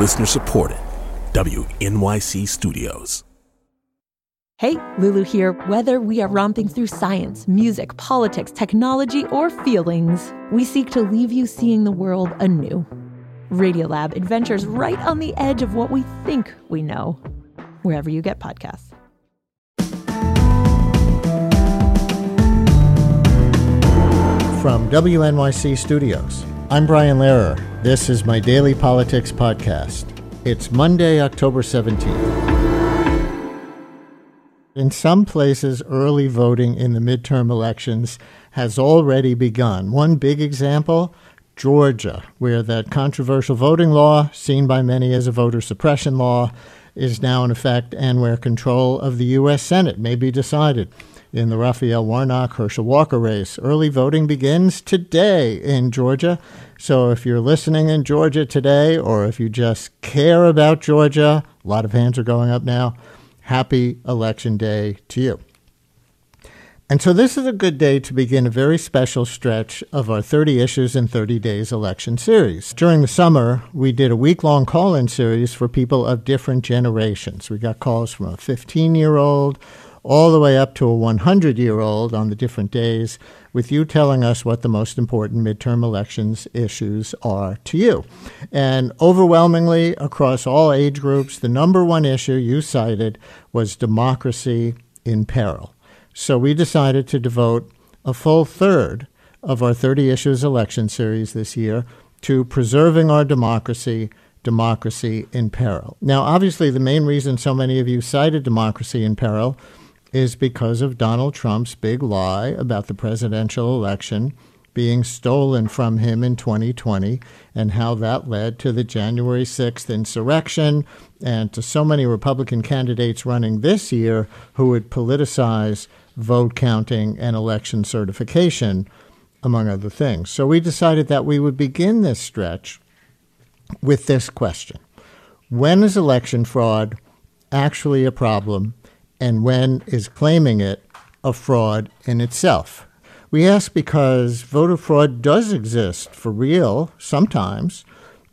Listener supported. WNYC Studios. Hey, Lulu here. Whether we are romping through science, music, politics, technology, or feelings, we seek to leave you seeing the world anew. Radiolab adventures right on the edge of what we think we know, wherever you get podcasts. From WNYC Studios, I'm Brian Lehrer. This is my daily politics podcast. It's Monday, October 17th. In some places, early voting in the midterm elections has already begun. One big example Georgia, where that controversial voting law, seen by many as a voter suppression law, is now in effect and where control of the U.S. Senate may be decided. In the Raphael Warnock Herschel Walker race, early voting begins today in Georgia. So if you're listening in Georgia today, or if you just care about Georgia, a lot of hands are going up now. Happy Election Day to you. And so this is a good day to begin a very special stretch of our 30 Issues in 30 Days election series. During the summer, we did a week long call in series for people of different generations. We got calls from a 15 year old all the way up to a 100 year old on the different days, with you telling us what the most important midterm elections issues are to you. And overwhelmingly, across all age groups, the number one issue you cited was democracy in peril. So we decided to devote a full third of our 30 Issues election series this year to preserving our democracy, democracy in peril. Now, obviously, the main reason so many of you cited democracy in peril is because of Donald Trump's big lie about the presidential election being stolen from him in 2020 and how that led to the January 6th insurrection and to so many Republican candidates running this year who would politicize vote counting and election certification, among other things. So we decided that we would begin this stretch with this question When is election fraud actually a problem, and when is claiming it a fraud in itself? We ask because voter fraud does exist for real sometimes,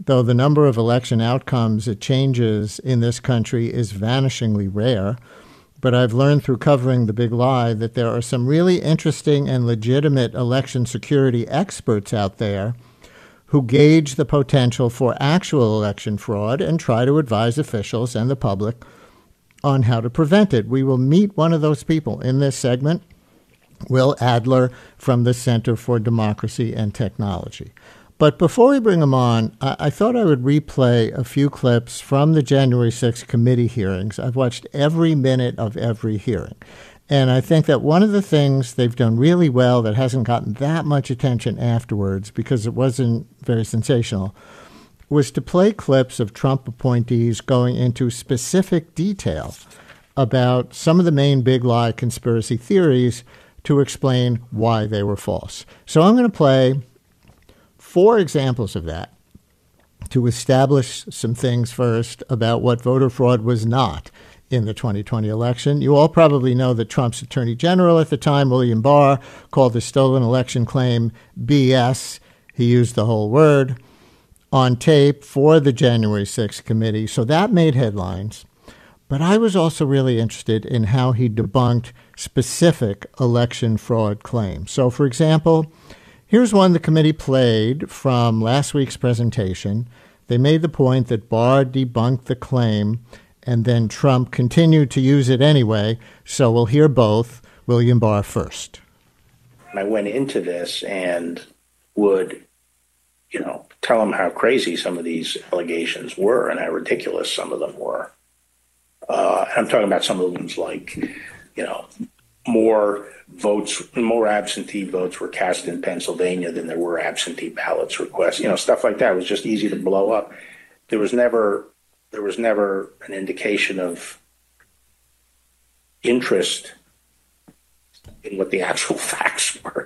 though the number of election outcomes it changes in this country is vanishingly rare. But I've learned through covering the big lie that there are some really interesting and legitimate election security experts out there who gauge the potential for actual election fraud and try to advise officials and the public on how to prevent it. We will meet one of those people in this segment. Will Adler from the Center for Democracy and Technology. But before we bring him on, I, I, thought I would replay a few clips from the January 6th committee hearings. I've watched every minute of every hearing. And I think that one of the things they've done really well that hasn't gotten that much attention afterwards because it wasn't very sensational was to play clips of Trump appointees going into specific detail about some of the main big lie conspiracy theories to explain why they were false. So I'm going to play four examples of that to establish some things first about what voter fraud was not in the 2020 election. You all probably know that Trump's attorney general at the time, William Barr, called the stolen election claim BS. He used the whole word on tape for the January 6th committee. So that made headlines. But I was also really interested in how he debunked specific election fraud claims. So, for example, here's one the committee played from last week's presentation. They made the point that Barr debunked the claim and then Trump continued to use it anyway. So we'll hear both. William Barr first. I went into this and would, you know, tell them how crazy some of these allegations were and how ridiculous some of them were. Uh, I'm talking about some of them like, you know, more votes, more absentee votes were cast in Pennsylvania than there were absentee ballots requests. You know, stuff like that was just easy to blow up. There was never, there was never an indication of interest in what the actual facts were.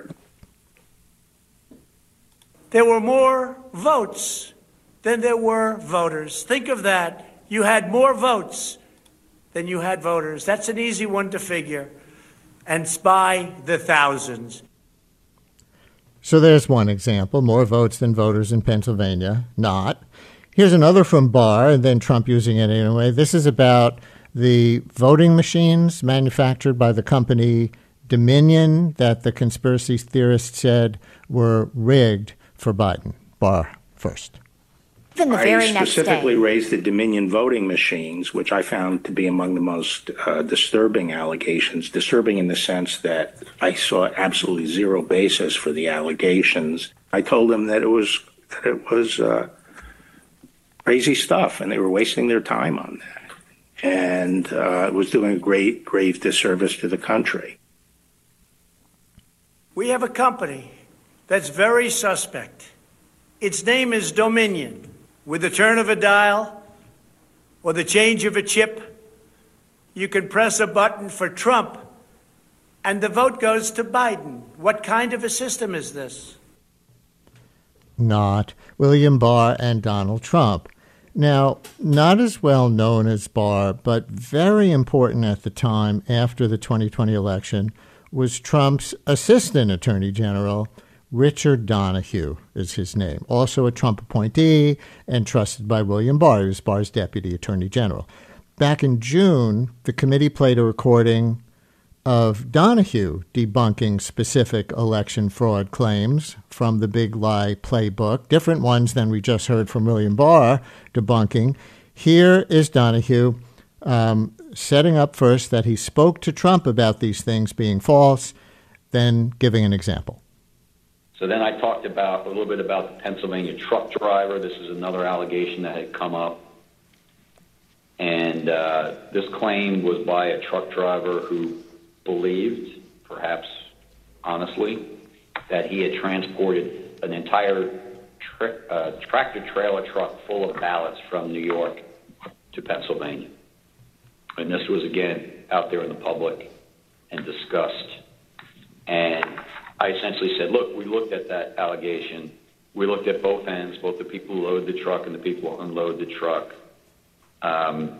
There were more votes than there were voters. Think of that. You had more votes than you had voters. That's an easy one to figure. And by the thousands. So there's one example more votes than voters in Pennsylvania. Not. Here's another from Barr, and then Trump using it anyway. This is about the voting machines manufactured by the company Dominion that the conspiracy theorists said were rigged for Biden. Barr first. Then the very I next specifically day. raised the Dominion voting machines, which I found to be among the most uh, disturbing allegations. Disturbing in the sense that I saw absolutely zero basis for the allegations. I told them that it was that it was uh, crazy stuff, and they were wasting their time on that, and uh, it was doing a great grave disservice to the country. We have a company that's very suspect. Its name is Dominion. With the turn of a dial or the change of a chip, you can press a button for Trump and the vote goes to Biden. What kind of a system is this? Not William Barr and Donald Trump. Now, not as well known as Barr, but very important at the time after the 2020 election was Trump's assistant attorney general, Richard Donoghue is his name, also a Trump appointee and trusted by William Barr, who was Barr's deputy attorney general. Back in June, the committee played a recording of Donoghue debunking specific election fraud claims from the Big Lie playbook, different ones than we just heard from William Barr debunking. Here is Donoghue um, setting up first that he spoke to Trump about these things being false, then giving an example. So then I talked about a little bit about the Pennsylvania truck driver. This is another allegation that had come up. And uh, this claim was by a truck driver who believed, perhaps honestly, that he had transported an entire tra- uh, tractor trailer truck full of ballots from New York to Pennsylvania. And this was, again, out there in the public and discussed. And I essentially said, look, we looked at that allegation. We looked at both ends, both the people who load the truck and the people who unload the truck. Um,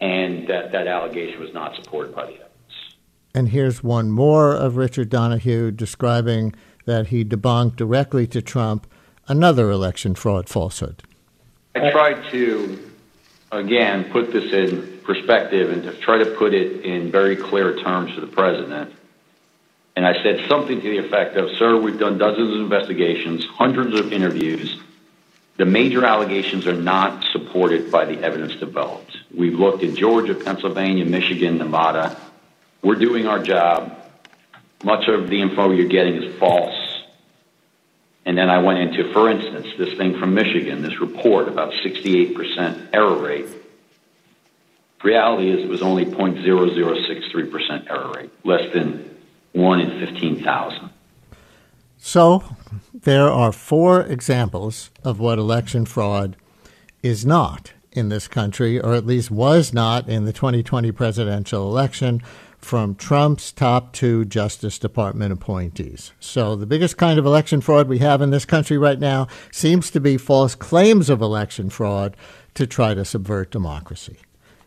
and that, that allegation was not supported by the evidence. And here's one more of Richard Donoghue describing that he debunked directly to Trump another election fraud falsehood. I tried to, again, put this in perspective and to try to put it in very clear terms for the president. And I said something to the effect of, Sir, we've done dozens of investigations, hundreds of interviews. The major allegations are not supported by the evidence developed. We've looked in Georgia, Pennsylvania, Michigan, Nevada. We're doing our job. Much of the info you're getting is false. And then I went into, for instance, this thing from Michigan, this report about 68% error rate. Reality is it was only 0.0063% error rate, less than 1 in 15,000. So there are four examples of what election fraud is not in this country, or at least was not in the 2020 presidential election, from Trump's top two Justice Department appointees. So the biggest kind of election fraud we have in this country right now seems to be false claims of election fraud to try to subvert democracy.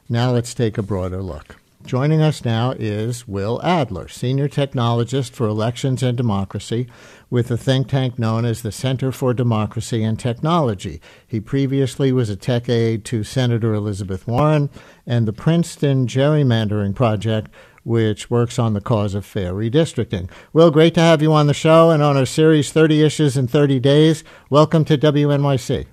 Now let's take a broader look. Joining us now is Will Adler, Senior Technologist for Elections and Democracy with a think tank known as the Center for Democracy and Technology. He previously was a tech aide to Senator Elizabeth Warren and the Princeton Gerrymandering Project, which works on the cause of fair redistricting. Will, great to have you on the show and on our series 30 Issues in 30 Days. Welcome to WNYC.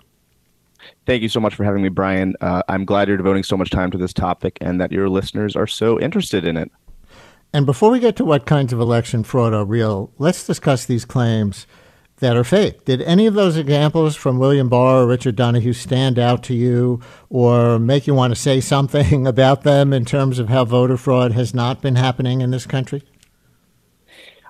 Thank you so much for having me, Brian. Uh, I'm glad you're devoting so much time to this topic and that your listeners are so interested in it. And before we get to what kinds of election fraud are real, let's discuss these claims that are fake. Did any of those examples from William Barr or Richard Donoghue stand out to you or make you want to say something about them in terms of how voter fraud has not been happening in this country?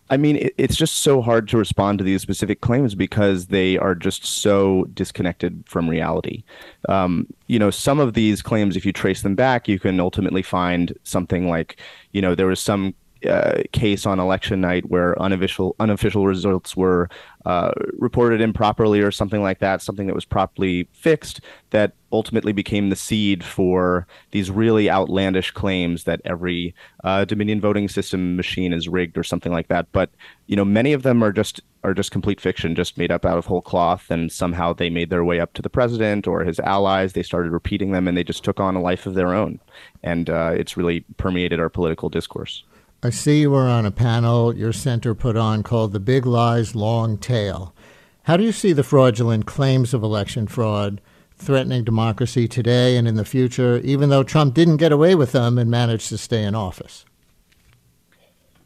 I mean, it, it's just so hard to respond to these specific claims because they are just so disconnected from reality. Um, you know, some of these claims, if you trace them back, you can ultimately find something like, you know, there was some uh, case on election night where unofficial unofficial results were uh, reported improperly or something like that, something that was properly fixed, that ultimately became the seed for these really outlandish claims that every uh, Dominion voting system machine is rigged or something like that. But you know, many of them are just are just complete fiction, just made up out of whole cloth, and somehow they made their way up to the president or his allies. They started repeating them, and they just took on a life of their own, and uh, it's really permeated our political discourse. I see you were on a panel your center put on called The Big Lies Long Tail. How do you see the fraudulent claims of election fraud threatening democracy today and in the future, even though Trump didn't get away with them and managed to stay in office?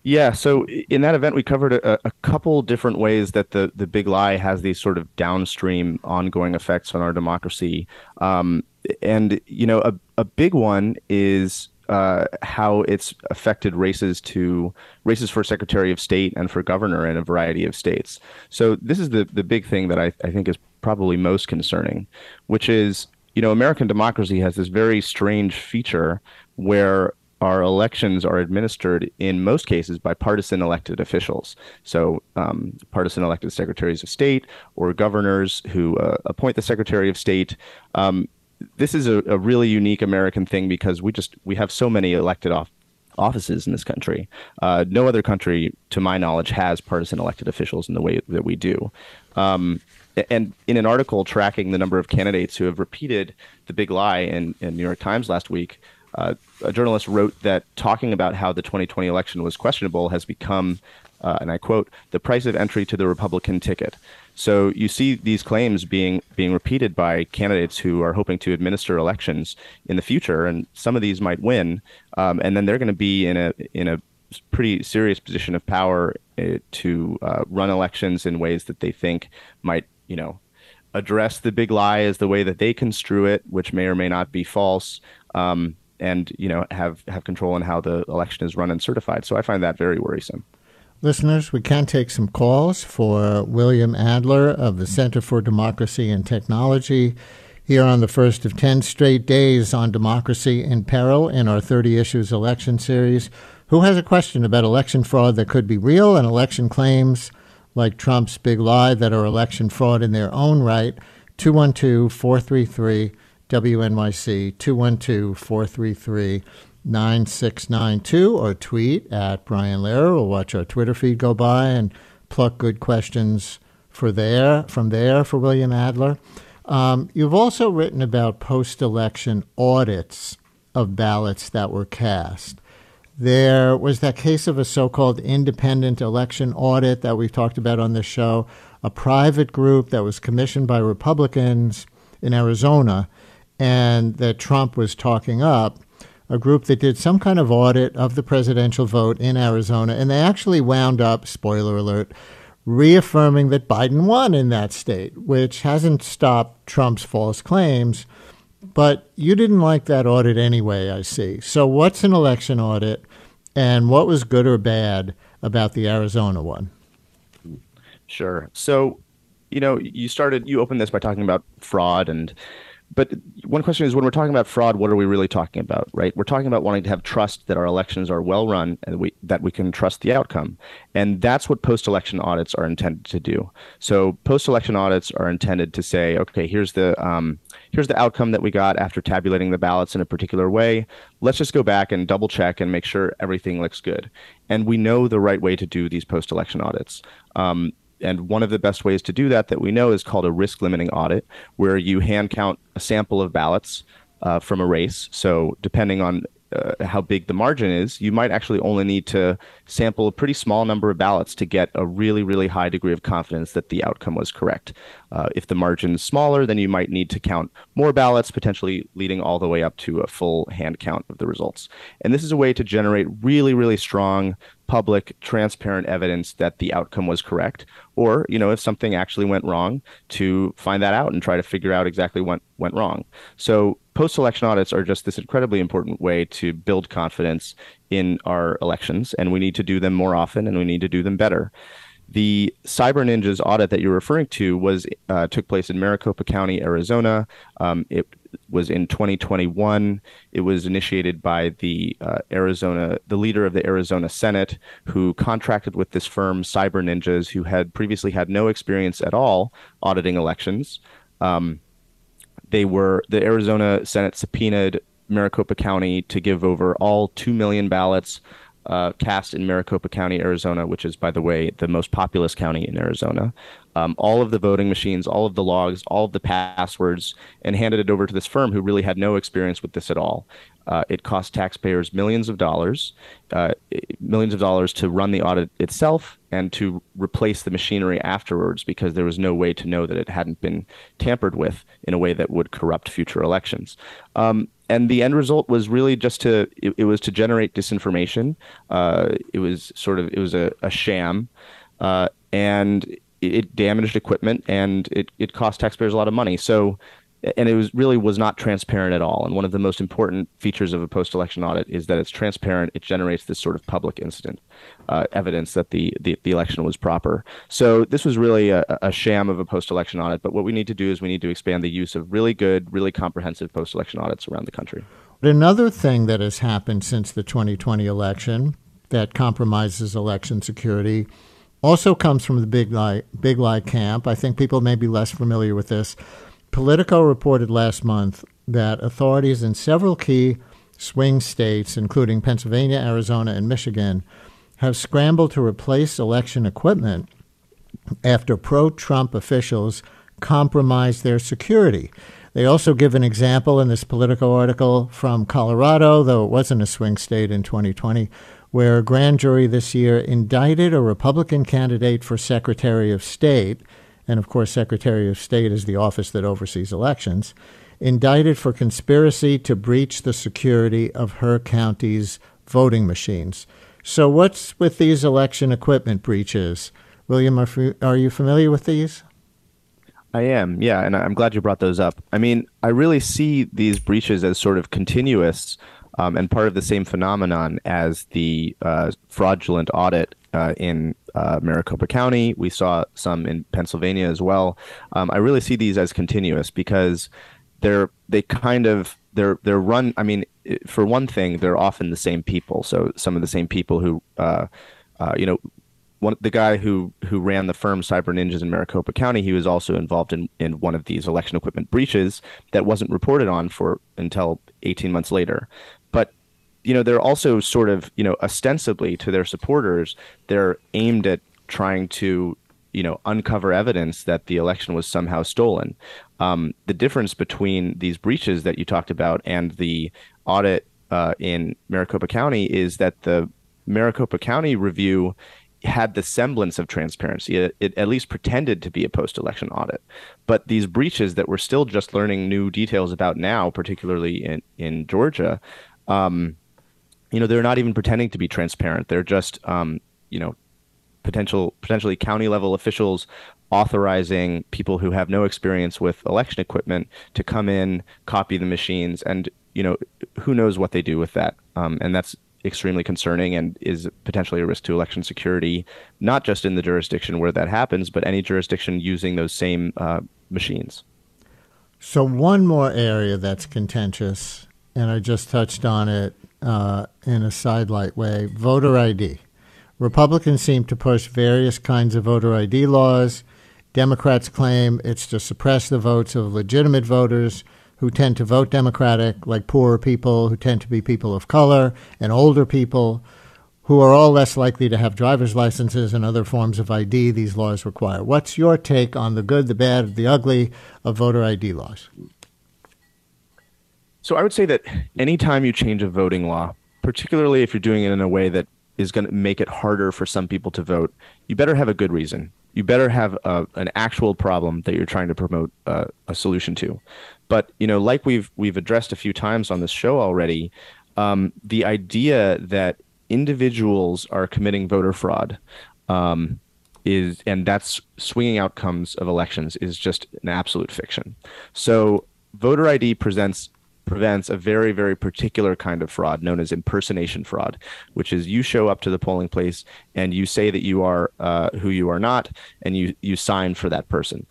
Yeah, so in that event, we covered a, a, couple different ways that the, the big lie has these sort of downstream ongoing effects on our democracy. Um, and, you know, a, a big one is uh, how it's affected races to races for Secretary of State and for governor in a variety of states. So this is the the big thing that I, I think is probably most concerning, which is you know American democracy has this very strange feature where our elections are administered in most cases by partisan elected officials. So, um, partisan elected secretaries of state or governors who uh, appoint the secretary of state. Um, this is a, a really unique American thing because we just we have so many elected off, offices in this country. Uh, no other country, to my knowledge, has partisan elected officials in the way that we do. Um, and in an article tracking the number of candidates who have repeated the big lie in, in New York Times last week, uh, a journalist wrote that talking about how the 2020 election was questionable has become, uh, and I quote, the price of entry to the Republican ticket. So you see these claims being being repeated by candidates who are hoping to administer elections in the future, and some of these might win, um, and then they're going to be in a in a pretty serious position of power uh, to uh, run elections in ways that they think might, you know, address the big lie as the way that they construe it, which may or may not be false, um, and you know have have control in how the election is run and certified. So I find that very worrisome. Listeners, we can take some calls for William Adler of the Center for Democracy and Technology here on the first of 10 straight days on Democracy in Peril in our 30 Issues election series. Who has a question about election fraud that could be real and election claims like Trump's big lie that are election fraud in their own right? 212 433 WNYC, 212 433 9692 or tweet at Brian Lehrer. We'll watch our Twitter feed go by and pluck good questions for there from there for William Adler. Um, you've also written about post election audits of ballots that were cast. There was that case of a so called independent election audit that we've talked about on this show, a private group that was commissioned by Republicans in Arizona and that Trump was talking up a group that did some kind of audit of the presidential vote in Arizona, and they actually wound up, spoiler alert, reaffirming that Biden won in that state, which hasn't stopped Trump's false claims. But you didn't like that audit anyway, I see. So, what's an election audit, and what was good or bad about the Arizona one? Sure. So, you know, you started, you opened this by talking about fraud and but one question is when we're talking about fraud, what are we really talking about, right? We're talking about wanting to have trust that our elections are well run and we, that we can trust the outcome. And that's what post election audits are intended to do. So post election audits are intended to say, okay, here's the um, here's the outcome that we got after tabulating the ballots in a particular way. Let's just go back and double check and make sure everything looks good. And we know the right way to do these post election audits. Um, and one of the best ways to do that that we know is called a risk limiting audit, where you hand count a sample of ballots uh, from a race. So depending on uh, how big the margin is, you might actually only need to sample a pretty small number of ballots to get a really, really high degree of confidence that the outcome was correct. Uh, if the margin is smaller, then you might need to count more ballots, potentially leading all the way up to a full hand count of the results. And this is a way to generate really, really strong public, transparent evidence that the outcome was correct, or you know if something actually went wrong, to find that out and try to figure out exactly what went wrong. So post-election audits are just this incredibly important way to build confidence in our elections, and we need to do them more often, and we need to do them better. The Cyber Ninjas audit that you're referring to was uh, took place in Maricopa County, Arizona. Um, it was in 2021. It was initiated by the uh, Arizona, the leader of the Arizona Senate, who contracted with this firm, Cyber Ninjas, who had previously had no experience at all auditing elections. Um, they were the Arizona Senate subpoenaed Maricopa County to give over all 2 million ballots uh, cast in Maricopa County, Arizona, which is, by the way, the most populous county in Arizona. Um, all of the voting machines, all of the logs, all of the passwords, and handed it over to this firm who really had no experience with this at all. Uh, it cost taxpayers millions of dollars, uh, millions of dollars to run the audit itself and to replace the machinery afterwards because there was no way to know that it hadn't been tampered with in a way that would corrupt future elections. Um, and the end result was really just to it, it was to generate disinformation. Uh, it was sort of it was a, a sham, uh, and it damaged equipment and it, it cost taxpayers a lot of money. So and it was really was not transparent at all. And one of the most important features of a post-election audit is that it's transparent. It generates this sort of public incident uh, evidence that the, the, the election was proper. So this was really a, a sham of a post-election audit. But what we need to do is we need to expand the use of really good, really comprehensive post-election audits around the country. Another thing that has happened since the 2020 election that compromises election security also comes from the big lie, big lie camp. I think people may be less familiar with this Politico reported last month that authorities in several key swing states, including Pennsylvania, Arizona, and Michigan, have scrambled to replace election equipment after pro Trump officials compromised their security. They also give an example in this Politico article from Colorado, though it wasn't a swing state in 2020, where a grand jury this year indicted a Republican candidate for Secretary of State and of course, Secretary of State is the office that oversees elections, indicted for conspiracy to breach the security of her county's voting machines. So, what's with these election equipment breaches? William, are, are you familiar with these? I am, yeah, and I'm glad you brought those up. I mean, I really see these breaches as sort of continuous um, and part of the same phenomenon as the uh, fraudulent audit uh, in uh, Maricopa County. We saw some in Pennsylvania as well. Um, I really see these as continuous because they're they kind of they're they're run. I mean, for one thing, they're often the same people. So some of the same people who, uh, uh, you know, one the guy who who ran the firm Cyber Ninjas in Maricopa County, he was also involved in in one of these election equipment breaches that wasn't reported on for until 18 months later you know, they're also sort of, you know, ostensibly to their supporters, they're aimed at trying to, you know, uncover evidence that the election was somehow stolen. Um, the difference between these breaches that you talked about and the audit uh, in Maricopa County is that the Maricopa County review had the semblance of transparency. It, it, at least pretended to be a post election audit. But these breaches that we're still just learning new details about now, particularly in, in Georgia, um, you know they're not even pretending to be transparent. They're just um, you know potential potentially county level officials authorizing people who have no experience with election equipment to come in copy the machines and you know who knows what they do with that. Um, and that's extremely concerning and is potentially a risk to election security not just in the jurisdiction where that happens but any jurisdiction using those same uh, machines. So one more area that's contentious and i just touched on it uh, in a sidelight way voter ID. Republicans seem to push various kinds of voter ID laws. Democrats claim it's to suppress the votes of legitimate voters who tend to vote Democratic, like poorer people who tend to be people of color and older people who are all less likely to have driver's licenses and other forms of ID these laws require. What's your take on the good, the bad, the ugly of voter ID laws? So I would say that anytime you change a voting law, particularly if you're doing it in a way that is going to make it harder for some people to vote, you better have a good reason. You better have a, an actual problem that you're trying to promote uh, a solution to. But you know, like we've we've addressed a few times on this show already, um, the idea that individuals are committing voter fraud um, is, and that's swinging outcomes of elections is just an absolute fiction. So voter ID presents prevents a very, very particular kind of fraud known as impersonation fraud, which is you show up to the polling place and you say that you are uh, who you are not, and you you sign for that person.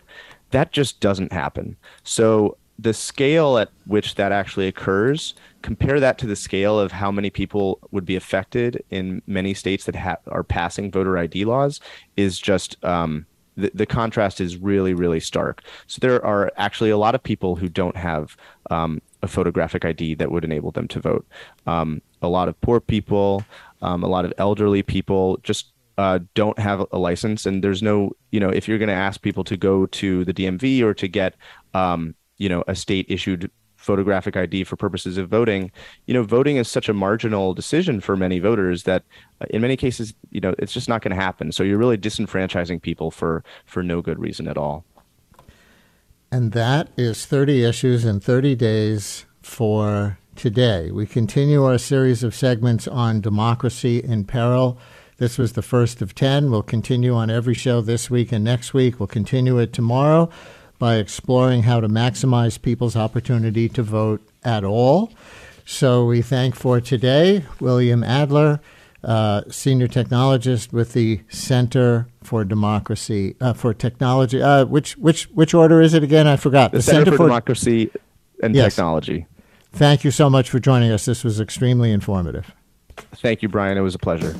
That just doesn't happen. So the scale at which that actually occurs, compare that to the scale of how many people would be affected in many states that ha- are passing voter ID laws, is just um, the, the contrast is really, really stark. So there are actually a lot of people who don't have um, a photographic ID that would enable them to vote. Um, a lot of poor people, um, a lot of elderly people just uh, don't have a license. And there's no, you know, if you're going to ask people to go to the DMV or to get, um, you know, a state issued photographic ID for purposes of voting, you know, voting is such a marginal decision for many voters that uh, in many cases, you know, it's just not going to happen. So you're really disenfranchising people for for no good reason at all. And that is 30 issues in 30 days for today. We continue our series of segments on democracy in peril. This was the first of 10. We'll continue on every show this week and next week. We'll continue it tomorrow by exploring how to maximize people's opportunity to vote at all. So we thank for today William Adler, uh, senior technologist with the Center for Democracy uh, for Technology. Uh, which which which order is it again? I forgot. The, the Center, Center, for, Democracy and yes. Technology. Thank you so much for joining us. This was extremely informative. Thank you, Brian. It was a pleasure.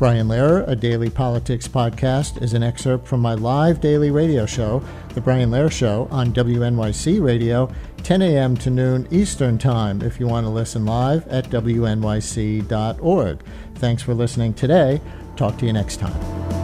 Brian Lehrer, a daily politics podcast, is an excerpt from my live daily radio show, The Brian Lehrer Show, on WNYC Radio, 10 a.m. to noon Eastern Time, if you want to listen live at WNYC.org. Thanks for listening today. Talk to you next time.